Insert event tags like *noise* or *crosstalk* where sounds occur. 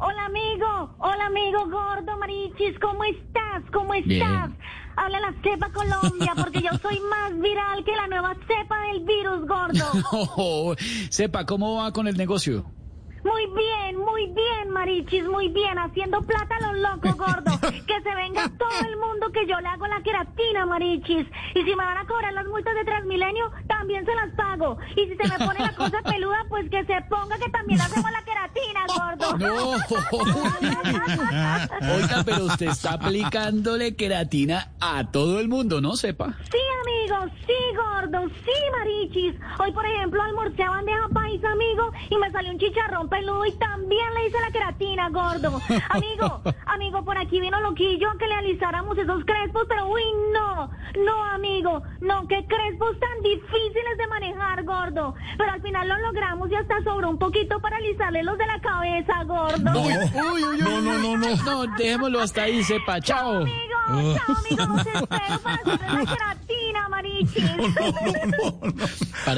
hola amigo, hola amigo gordo, Marichis, ¿cómo estás? ¿Cómo estás? Habla la cepa Colombia, porque yo soy más viral que la nueva cepa del virus, gordo. *laughs* Oh, sepa, ¿cómo va con el negocio? Muy bien, muy bien, Marichis, muy bien, haciendo plata a los locos, gordo. *laughs* Que se venga todo el mundo que yo le hago la queratina, Marichis. Y si me van a cobrar las multas de Transmilenio, también se las pago. Y si se me pone la cosa peluda, pues que se ponga que también hacemos la queratina. No. *laughs* Oiga, pero usted está aplicándole queratina a todo el mundo, ¿no, sepa? Sí, amigo, sí, gordo, sí, Marichis. Hoy, por ejemplo, almorcé a bandeja paisa, amigo, y me salió un chicharrón peludo y también le hice la queratina, gordo. *laughs* Amigo, amigo, por aquí vino Loquillo a que le alisáramos esos crespos, pero uy, no, no, amigo, no, qué crespos tan difíciles de manejar, gordo. Pero al final lo logramos y hasta sobró un poquito para alisarle los de la cabeza, gordo. Uy, uy, uy, no, no, no, no. No, dejémoslo hasta ahí, sepa. Chao. Amigo, chao, amigo, espero *laughs* para hacerle la queratina, Marichis. Para